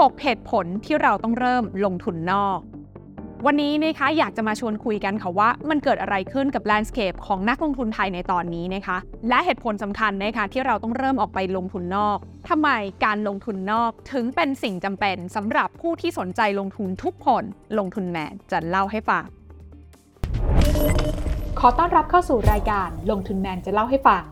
6 เหตุผลที่เราต้องเริ่มลงทุนนอก วันนี้นะคะอยากจะมาชวนคุยกันค่ะว่า มันเกิดอะไรขึ้นกับแลนด์สเคปของนักลงทุนไทยในตอนนี้นะคะ และเหตุผลสำคัญนะคะที่เราต้องเริ่มออกไปลงทุนนอกทำไมการลงทุนนอกถึงเป็นสิ่งจำเป็นสำหรับผู้ที่สนใจลงทุนทุกคนลงทุนแมนจะเล่าให้ฟังขอต้อนรับเข้าสู่รายการลงทุนแมนจะเล่าให้ฟัง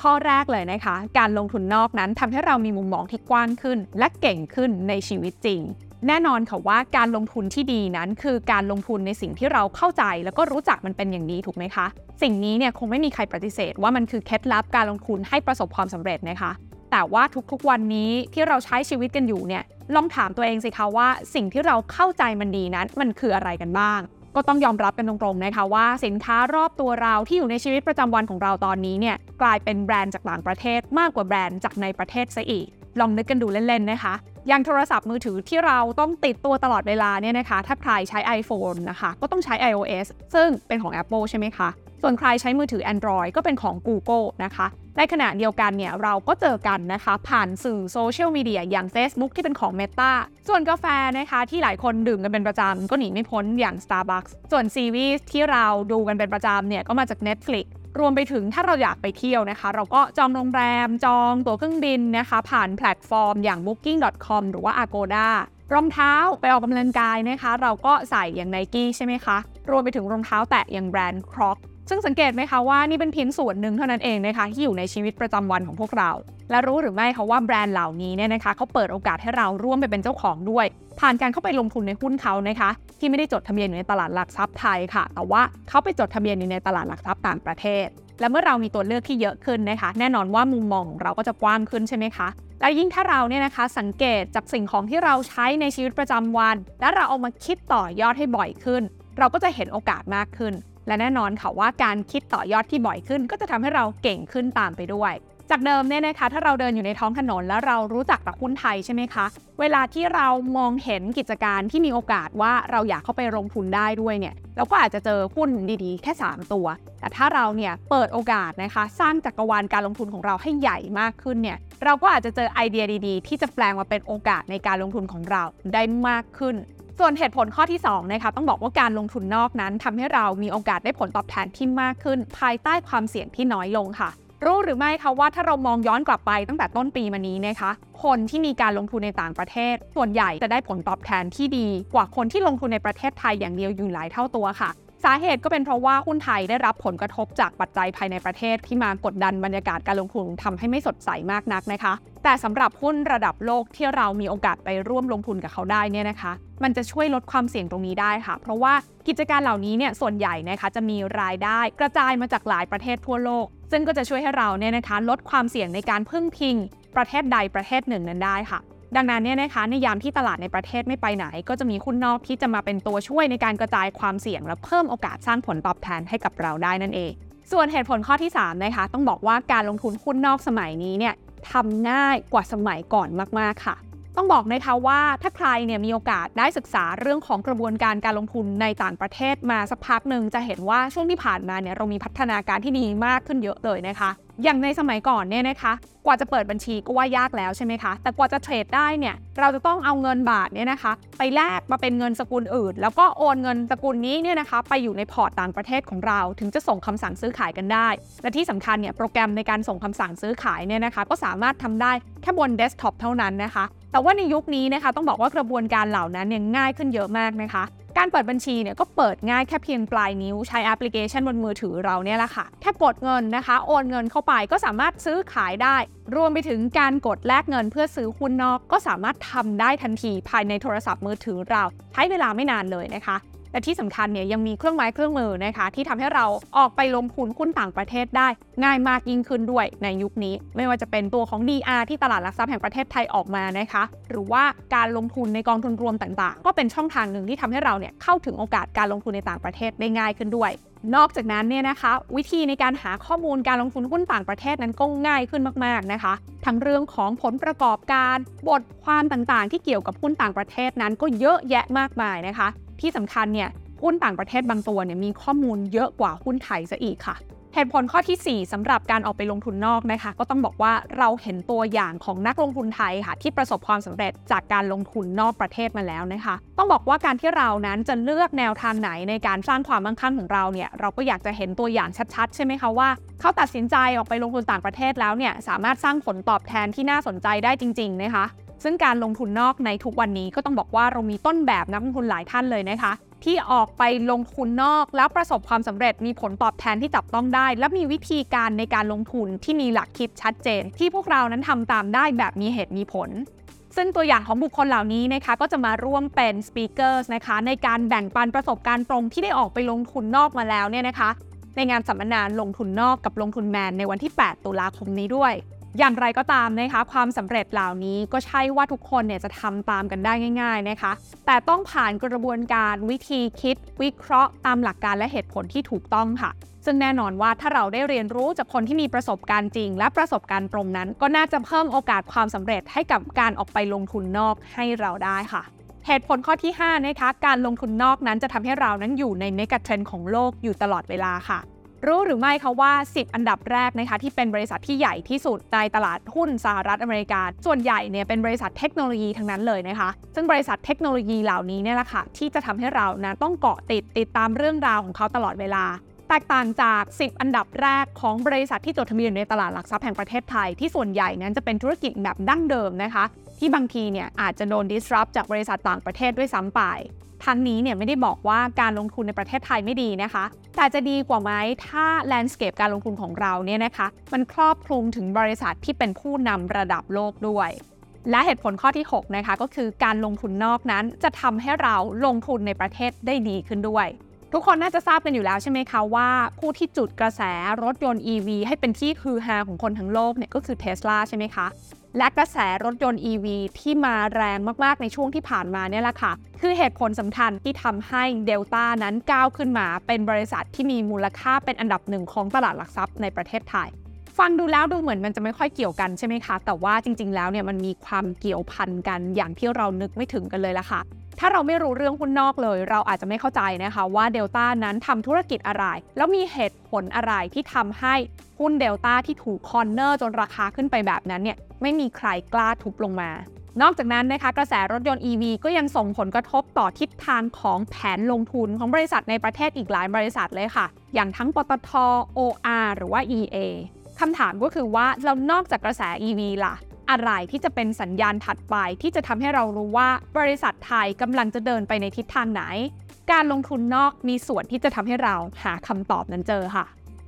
ข้อแรกเลยนะคะ การลงทุนนอกนั้นทำให้เรามีมุมมองที่กว้างขึ้น และเก่งขึ้นในชีวิตจริง แน่นอนค่ะว่าการลงทุนที่ดีนั้น คือการลงทุนในสิ่งที่เราเข้าใจ แล้วก็รู้จักมันเป็นอย่างดีถูกไหมคะ สิ่งนี้เนี่ยคงไม่มีใครปฏิเสธว่ามันคือเคล็ดลับการลงทุนให้ประสบความสำเร็จนะคะ แต่ว่าทุกๆวันนี้ที่เราใช้ชีวิตกันอยู่เนี่ยลองถามตัวเองสิคะว่า สิ่งที่เราเข้าใจมันดีนั้น มันคืออะไรกันบ้าง ก็ต้องยอมรับกันตรงๆนะคะว่าสินค้ารอบตัวเราที่อยู่ในชีวิตประจำวันของเราตอนนี้เนี่ยกลายเป็นแบรนด์จากต่างประเทศมากกว่าแบรนด์จากในประเทศซะอีก ลองนึกกันดูเล่นๆนะคะอย่างโทรศัพท์มือถือที่เราต้องติดตัวตลอดเวลาเนี่ยนะคะ ถ้าใครใช้ iPhone นะคะ ก็ต้องใช้ iOS ซึ่งเป็นของ Apple ใช่ไหมคะ ส่วนใครใช้มือถือ Android ก็เป็นของ Google นะคะ ในขณะเดียวกันเนี่ยเราก็เจอกันนะคะ ผ่านสื่อโซเชียลมีเดียอย่าง Facebook ที่เป็นของ Meta ส่วนกาแฟนะคะที่หลายคนดื่มกันเป็นประจำก็หนีไม่พ้นอย่าง Starbucks ส่วนซีรีส์ที่เราดูกันเป็นประจำเนี่ยก็มาจาก Netflix รวมไปถึงถ้าเราอยากไปเที่ยวนะคะ เราก็จองโรงแรมจองตั๋วเครื่องบินนะคะ ผ่านแพลตฟอร์มอย่าง booking.com หรือว่า agoda รองเท้าไปออกกำลังกายนะคะ เราก็ใส่อย่าง Nike ใช่ไหมคะ รวมไปถึงรองเท้าแตะอย่างแบรนด์ Crocs ซึ่งสังเกตไหมคะว่านี่เป็นเพียงส่วนหนึ่งเท่านั้นเองนะคะที่อยู่ในชีวิตประจำวันของพวกเรา และรู้หรือไม่คะว่าแบรนด์เหล่านี้เนี่ยนะคะเขาเปิดโอกาสให้เราร่วมไปเป็นเจ้าของด้วย ผ่านการเข้าไปลงทุนในหุ้นเขานะคะ ที่ไม่ได้จดทะเบียนอยู่ในตลาดหลักทรัพย์ไทยค่ะ แต่ว่าเขาไปจดทะเบียนอยู่ในตลาดหลักทรัพย์ต่างประเทศ และเมื่อเรามีตัวเลือกที่เยอะขึ้นนะคะ แน่นอนว่ามุมมองของเราก็จะกว้างขึ้นใช่ไหมคะและยิ่งถ้าเราเนี่ยนะคะสังเกตจากสิ่งของที่เราใช้ในชีวิตประจำวัน และเราเอามาคิดต่อยอดให้บ่อยขึ้น เราก็จะเห็นโอกาสมากขึ้น และแน่นอนค่ะว่าการคิดต่อยอดที่บ่อยขึ้น ก็จะทำให้เราเก่งขึ้นตามไปด้วย จากเดิมเนี่ยนะคะถ้าเราเดินอยู่ในท้องถนนแล้วเรารู้จักแต่หุ้นไทยใช่ไหมคะ เวลาที่เรามองเห็นกิจการที่มีโอกาสว่าเราอยากเข้าไปลงทุนได้ด้วยเนี่ยเราก็อาจจะเจอหุ้นดีๆ แค่ 3 ตัว แต่ถ้าเราเนี่ยเปิดโอกาสนะคะ สร้างจักรวาลการลงทุนของเราให้ใหญ่มากขึ้นเนี่ยเราก็อาจจะเจอไอเดียดีๆ ที่จะแปลงมาเป็นโอกาสในการลงทุนของเราได้มากขึ้น ส่วนเหตุผลข้อที่2นะคะต้องบอกว่าการลงทุนนอกนั้นทำให้เรามีโอกาสได้ผลตอบแทนที่มากขึ้น ภายใต้ความเสี่ยงที่น้อยลงค่ะ รู้หรือไม่คะว่าถ้าเรามองย้อนกลับไปตั้งแต่ต้นปีมานี้นะคะ คนที่มีการลงทุนในต่างประเทศ ส่วนใหญ่จะได้ผลตอบแทนที่ดี กว่าคนที่ลงทุนในประเทศไทยอย่างเดียวอยู่หลายเท่าตัวค่ะ สาเหตุก็เป็นเพราะว่าหุ้นไทยได้รับผลกระทบจากปัจจัยภายในประเทศที่มากดดันบรรยากาศการลงทุนทำให้ไม่สดใสมากนักนะคะ แต่สำหรับหุ้นระดับโลกที่เรามีโอกาสไปร่วมลงทุนกับเขาได้เนี่ยนะคะ มันจะช่วยลดความเสี่ยงตรงนี้ได้ค่ะ เพราะว่ากิจการเหล่านี้เนี่ยส่วนใหญ่นะคะจะมีรายได้กระจายมาจากหลายประเทศทั่วโลก ซึ่งก็จะช่วยให้เราเนี่ยนะคะลดความเสี่ยงในการพึ่งพิง ประเทศใดประเทศหนึ่งนั้นได้ค่ะ ดังนั้นเนี่ยนะคะในยามที่ตลาดในประเทศไม่ไปไหน ก็จะมีหุ้นนอกที่จะมาเป็นตัวช่วยในการกระจายความเสี่ยง และเพิ่มโอกาสสร้างผลตอบแทนให้กับเราได้นั่นเอง ส่วนเหตุผลข้อที่3นะคะต้องบอกว่าการลงทุนหุ้นนอกสมัยนี้เนี่ยทำง่ายกว่าสมัยก่อนมากๆค่ะ ต้องบอกนะคะว่าถ้าใครเนี่ยมีโอกาสได้ศึกษาเรื่องของกระบวนการการลงทุนในต่างประเทศมาสักพักหนึ่งจะเห็นว่าช่วงที่ผ่านมาเนี่ยเรามีพัฒนาการที่ดีมากขึ้นเยอะเลยนะคะ อย่างในสมัยก่อนเนี่ยนะคะ กว่าจะเปิดบัญชีก็ว่ายากแล้วใช่ไหมคะ แต่กว่าจะเทรดได้เนี่ยเราจะต้องเอาเงินบาทเนี่ยนะคะ ไปแลกมาเป็นเงินสกุลอื่น แล้วก็โอนเงินสกุลนี้เนี่ยนะคะ ไปอยู่ในพอร์ตต่างประเทศของเรา ถึงจะส่งคำสั่งซื้อขายกันได้ และที่สำคัญเนี่ยโปรแกรมในการส่งคำสั่งซื้อขายเนี่ยนะคะ ก็สามารถทำได้แค่บนเดสก์ท็อปเท่านั้นนะคะแต่ว่าในยุคนี้นะคะต้องบอกว่ากระบวนการเหล่านั้นเนี่ยง่ายขึ้นเยอะมากนะคะ การเปิดบัญชีเนี่ยก็เปิดง่ายแค่เพียงปลายนิ้วใช้แอปพลิเคชันบนมือถือเราเนี่ยแหละค่ะ แค่กดเงินนะคะ โอนเงินเข้าไปก็สามารถซื้อขายได้ รวมไปถึงการกดแลกเงินเพื่อซื้อหุ้นนอก ก็สามารถทำได้ทันทีภายในโทรศัพท์มือถือเรา ใช้เวลาไม่นานเลยนะคะ และที่สำคัญเนี่ยยังมีเครื่องไม้เครื่องมือนะคะที่ทำให้เราออกไปลงทุนหุ้นต่างประเทศได้ ง่ายมากยิ่งขึ้นด้วยในยุคนี้ ไม่ว่าจะเป็นตัวของ DR ที่ตลาดหลักทรัพย์แห่งประเทศไทยออกมานะคะ หรือว่าการลงทุนในกองทุนรวมต่างๆ ก็เป็นช่องทางหนึ่งที่ทำให้เราเนี่ยเข้าถึงโอกาสการลงทุนในต่างประเทศได้ง่ายขึ้นด้วยนอกจากนั้นเนี่ยนะคะ วิธีในการหาข้อมูลการลงทุนหุ้นต่างประเทศนั้นก็ง่ายขึ้นมากๆนะคะ ทั้งเรื่องของผลประกอบการ บทความต่างๆ ที่เกี่ยวกับหุ้นต่างประเทศนั้นก็เยอะแยะมากมายนะคะที่สำคัญเนี่ยหุ้นต่างประเทศบางตัวเนี่ยมีข้อมูลเยอะกว่าหุ้นไทยซะอีกค่ะ เหตุผลข้อที่ 4สำหรับการออกไปลงทุนนอกนะคะ ก็ต้องบอกว่าเราเห็นตัวอย่างของนักลงทุนไทยค่ะ ที่ประสบความสำเร็จจากการลงทุนนอกประเทศมาแล้วนะคะ ต้องบอกว่าการที่เรานั้นจะเลือกแนวทางไหนในการสร้างความมั่งคั่งของเราเนี่ยเราก็อยากจะเห็นตัวอย่างชัดๆ ใช่ไหมคะว่าเขาตัดสินใจออกไปลงทุนต่างประเทศแล้วเนี่ยสามารถสร้างผลตอบแทนที่น่าสนใจได้จริง ๆ นะคะ ซึ่งการลงทุนนอกในทุกวันนี้ก็ต้องบอกว่าเรามีต้นแบบนักลงทุนหลายท่านเลยนะคะ ที่ออกไปลงทุนนอกแล้วประสบความสำเร็จมีผลตอบแทนที่จับต้องได้ และมีวิธีการในการลงทุนที่มีหลักคิดชัดเจน ที่พวกเรานั้นทำตามได้แบบมีเหตุมีผลซึ่งตัวอย่างของบุคคลเหล่านี้นะคะก็จะมาร่วมเป็นสปีกเกอร์นะคะในการแบ่งปันประสบการณ์ตรงที่ได้ออกไปลงทุนนอกมาแล้วเนี่ยนะคะ ในงานสัมมนาลงทุนนอกกับลงทุนแมนในวันที่ 8 ตุลาคมนี้ด้วย อย่างไรก็ตามนะคะ ความสำเร็จเหล่านี้ก็ใช่ว่าทุกคนเนี่ยจะทำตามกันได้ง่าย ๆนะคะ แต่ต้องผ่านกระบวนการวิธีคิด วิเคราะห์ตามหลักการและเหตุผลที่ถูกต้องค่ะ ซึ่งแน่นอนว่าถ้าเราได้เรียนรู้จากคนที่มีประสบการณ์จริง และประสบการณ์ตรงนั้น ก็น่าจะเพิ่มโอกาสความสำเร็จให้กับการออกไปลงทุนนอกให้เราได้ค่ะเหตุผลข้อที่5นะคะการลงทุนนอกนั้นจะทำให้เรานั้นอยู่ในเมกะเทรนด์ของโลกอยู่ตลอดเวลาค่ะ รู้หรือไม่คะว่า 10 อันดับแรกนะคะที่เป็นบริษัทที่ใหญ่ที่สุดในตลาดหุ้นสหรัฐอเมริกา ส่วนใหญ่เนี่ยเป็นบริษัทเทคโนโลยีทั้งนั้นเลยนะคะ ซึ่งบริษัทเทคโนโลยีเหล่านี้เนี่ยแหละค่ะที่จะทำให้เรานะต้องเกาะติดติดตามเรื่องราวของเขาตลอดเวลา แตกต่างจาก 10 อันดับแรกของบริษัทที่จดทะเบียนในตลาดหลักทรัพย์แห่งประเทศไทยที่ส่วนใหญ่นั้นจะเป็นธุรกิจแบบดั้งเดิมนะคะ ที่บางทีเนี่ยอาจจะโดน disrupt จากบริษัทต่างประเทศด้วยซ้ำไป ทั้งนี้เนี่ยไม่ได้บอกว่าการลงทุนในประเทศไทยไม่ดีนะคะ แต่จะดีกว่าไหมถ้า landscape การลงทุนของเราเนี่ยนะคะมันครอบคลุมถึงบริษัทที่เป็นผู้นำระดับโลกด้วย และเหตุผลข้อที่ 6 นะคะ ก็คือการลงทุนนอกนั้นจะทำให้เราลงทุนในประเทศได้ดีขึ้นด้วยทุกคนน่าจะทราบกันอยู่แล้วใช่ไหมคะว่าผู้ที่จุดกระแสรถยนต์ EV ให้เป็นที่ฮือฮาของคนทั้งโลกเนี่ยก็คือ Tesla ใช่ไหมคะ และกระแสรถยนต์ EV ที่มาแรงมาก ๆ ในช่วงที่ผ่านมาเนี่ยแหละค่ะ คือเหตุผลสำคัญที่ทำให้เดลต้านั้นก้าวขึ้นมาเป็นบริษัทที่มีมูลค่าเป็นอันดับหนึ่งของตลาดหลักทรัพย์ในประเทศไทย ฟังดูแล้วดูเหมือนมันจะไม่ค่อยเกี่ยวกันใช่ไหมคะ แต่ว่าจริง ๆ แล้วเนี่ยมันมีความเกี่ยวพันกันอย่างที่เรานึกไม่ถึงกันเลยละค่ะ ถ้าเราไม่รู้เรื่องหุ้นนอกเลย เราอาจจะไม่เข้าใจนะคะว่าเดลต้านั้นทำธุรกิจอะไร แล้วมีเหตุผลอะไรที่ทำให้หุ้นเดลต้าที่ถูกคอนเนอร์จนราคาขึ้นไปแบบนั้นเนี่ยไม่มีใครกล้าทุบลงมา นอกจากนั้นนะคะกระแสรถยนต์ EV ก็ยังส่งผลกระทบต่อทิศทางของแผนลงทุนของบริษัทในประเทศอีกหลายบริษัทเลยค่ะ อย่างทั้งปตท OR หรือว่า EA คำถามก็คือว่าเรานอกจากกระแส EV ล่ะ อะไรที่จะเป็นสัญญาณถัดไปที่จะทำให้เรารู้ว่าบริษัทไทยกำลังจะเดินไปในทิศทางไหน การลงทุนนอกมีส่วนที่จะทำให้เราหาคำตอบนั้นเจอค่ะ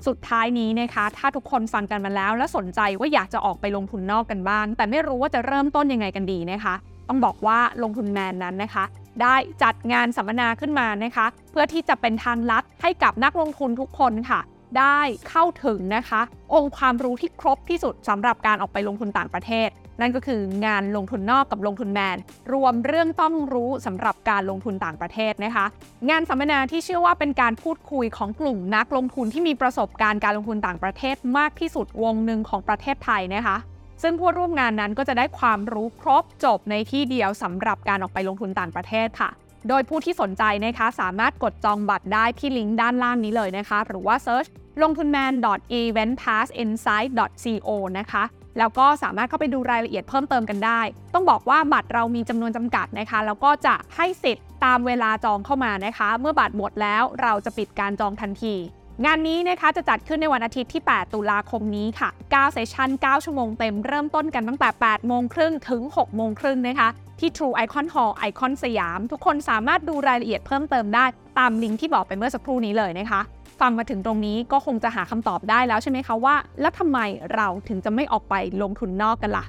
สุดท้ายนี้นะคะ ถ้าทุกคนฟังกันมาแล้ว และสนใจว่าอยากจะออกไปลงทุนนอกกันบ้าง แต่ไม่รู้ว่าจะเริ่มต้นยังไงกันดีนะคะ ต้องบอกว่าลงทุนแมนนั้นนะคะ ได้จัดงานสัมมนาขึ้นมานะคะ เพื่อที่จะเป็นทางลัดให้กับนักลงทุนทุกคนค่ะ ได้เข้าถึงนะคะ องค์ความรู้ที่ครบที่สุดสำหรับการออกไปลงทุนต่างประเทศ นั่นก็คืองานลงทุนนอกกับลงทุนแมน รวมเรื่องต้องรู้สำหรับการลงทุนต่างประเทศนะคะ งานสัมมนาที่เชื่อว่าเป็นการพูดคุยของกลุ่มนักลงทุนที่มีประสบการณ์การลงทุนต่างประเทศมากที่สุดวงหนึ่งของประเทศไทยนะคะซึ่งผู้ร่วมงานนั้นก็จะได้ความรู้ครบจบในที่เดียวสำหรับการออกไปลงทุนต่างประเทศค่ะ โดยผู้ที่สนใจนะคะสามารถกดจองบัตรได้ที่ลิงก์ด้านล่างนี้เลยนะคะ หรือว่า search ลงทุนแมน eventpassinsight.co นะคะ แล้วก็สามารถเข้าไปดูรายละเอียดเพิ่มเติมกันได้ ต้องบอกว่าบัตรเรามีจำนวนจำกัดนะคะ แล้วก็จะให้สิทธิ์ตามเวลาจองเข้ามานะคะ เมื่อบัตรหมดแล้วเราจะปิดการจองทันที งานนี้นะคะจะจัดขึ้นในวันอาทิตย์ที่ 8 ตุลาคมนี้ค่ะ 9 เซสชัน9 ชั่วโมงเต็ม เริ่มต้นกันตั้งแต่ 8 โมงครึ่งถึง 6 โมงครึ่งนะคะ ที่ True Icon Hall ไอคอนสยาม ทุกคนสามารถดูรายละเอียดเพิ่มเติมได้ตามลิงก์ที่บอกไปเมื่อสักครู่นี้เลยนะคะ ฟังมาถึงตรงนี้ก็คงจะหาคำตอบได้แล้วใช่ไหมคะว่า แล้วทำไมเราถึงจะไม่ออกไปลงทุนนอกกันล่ะ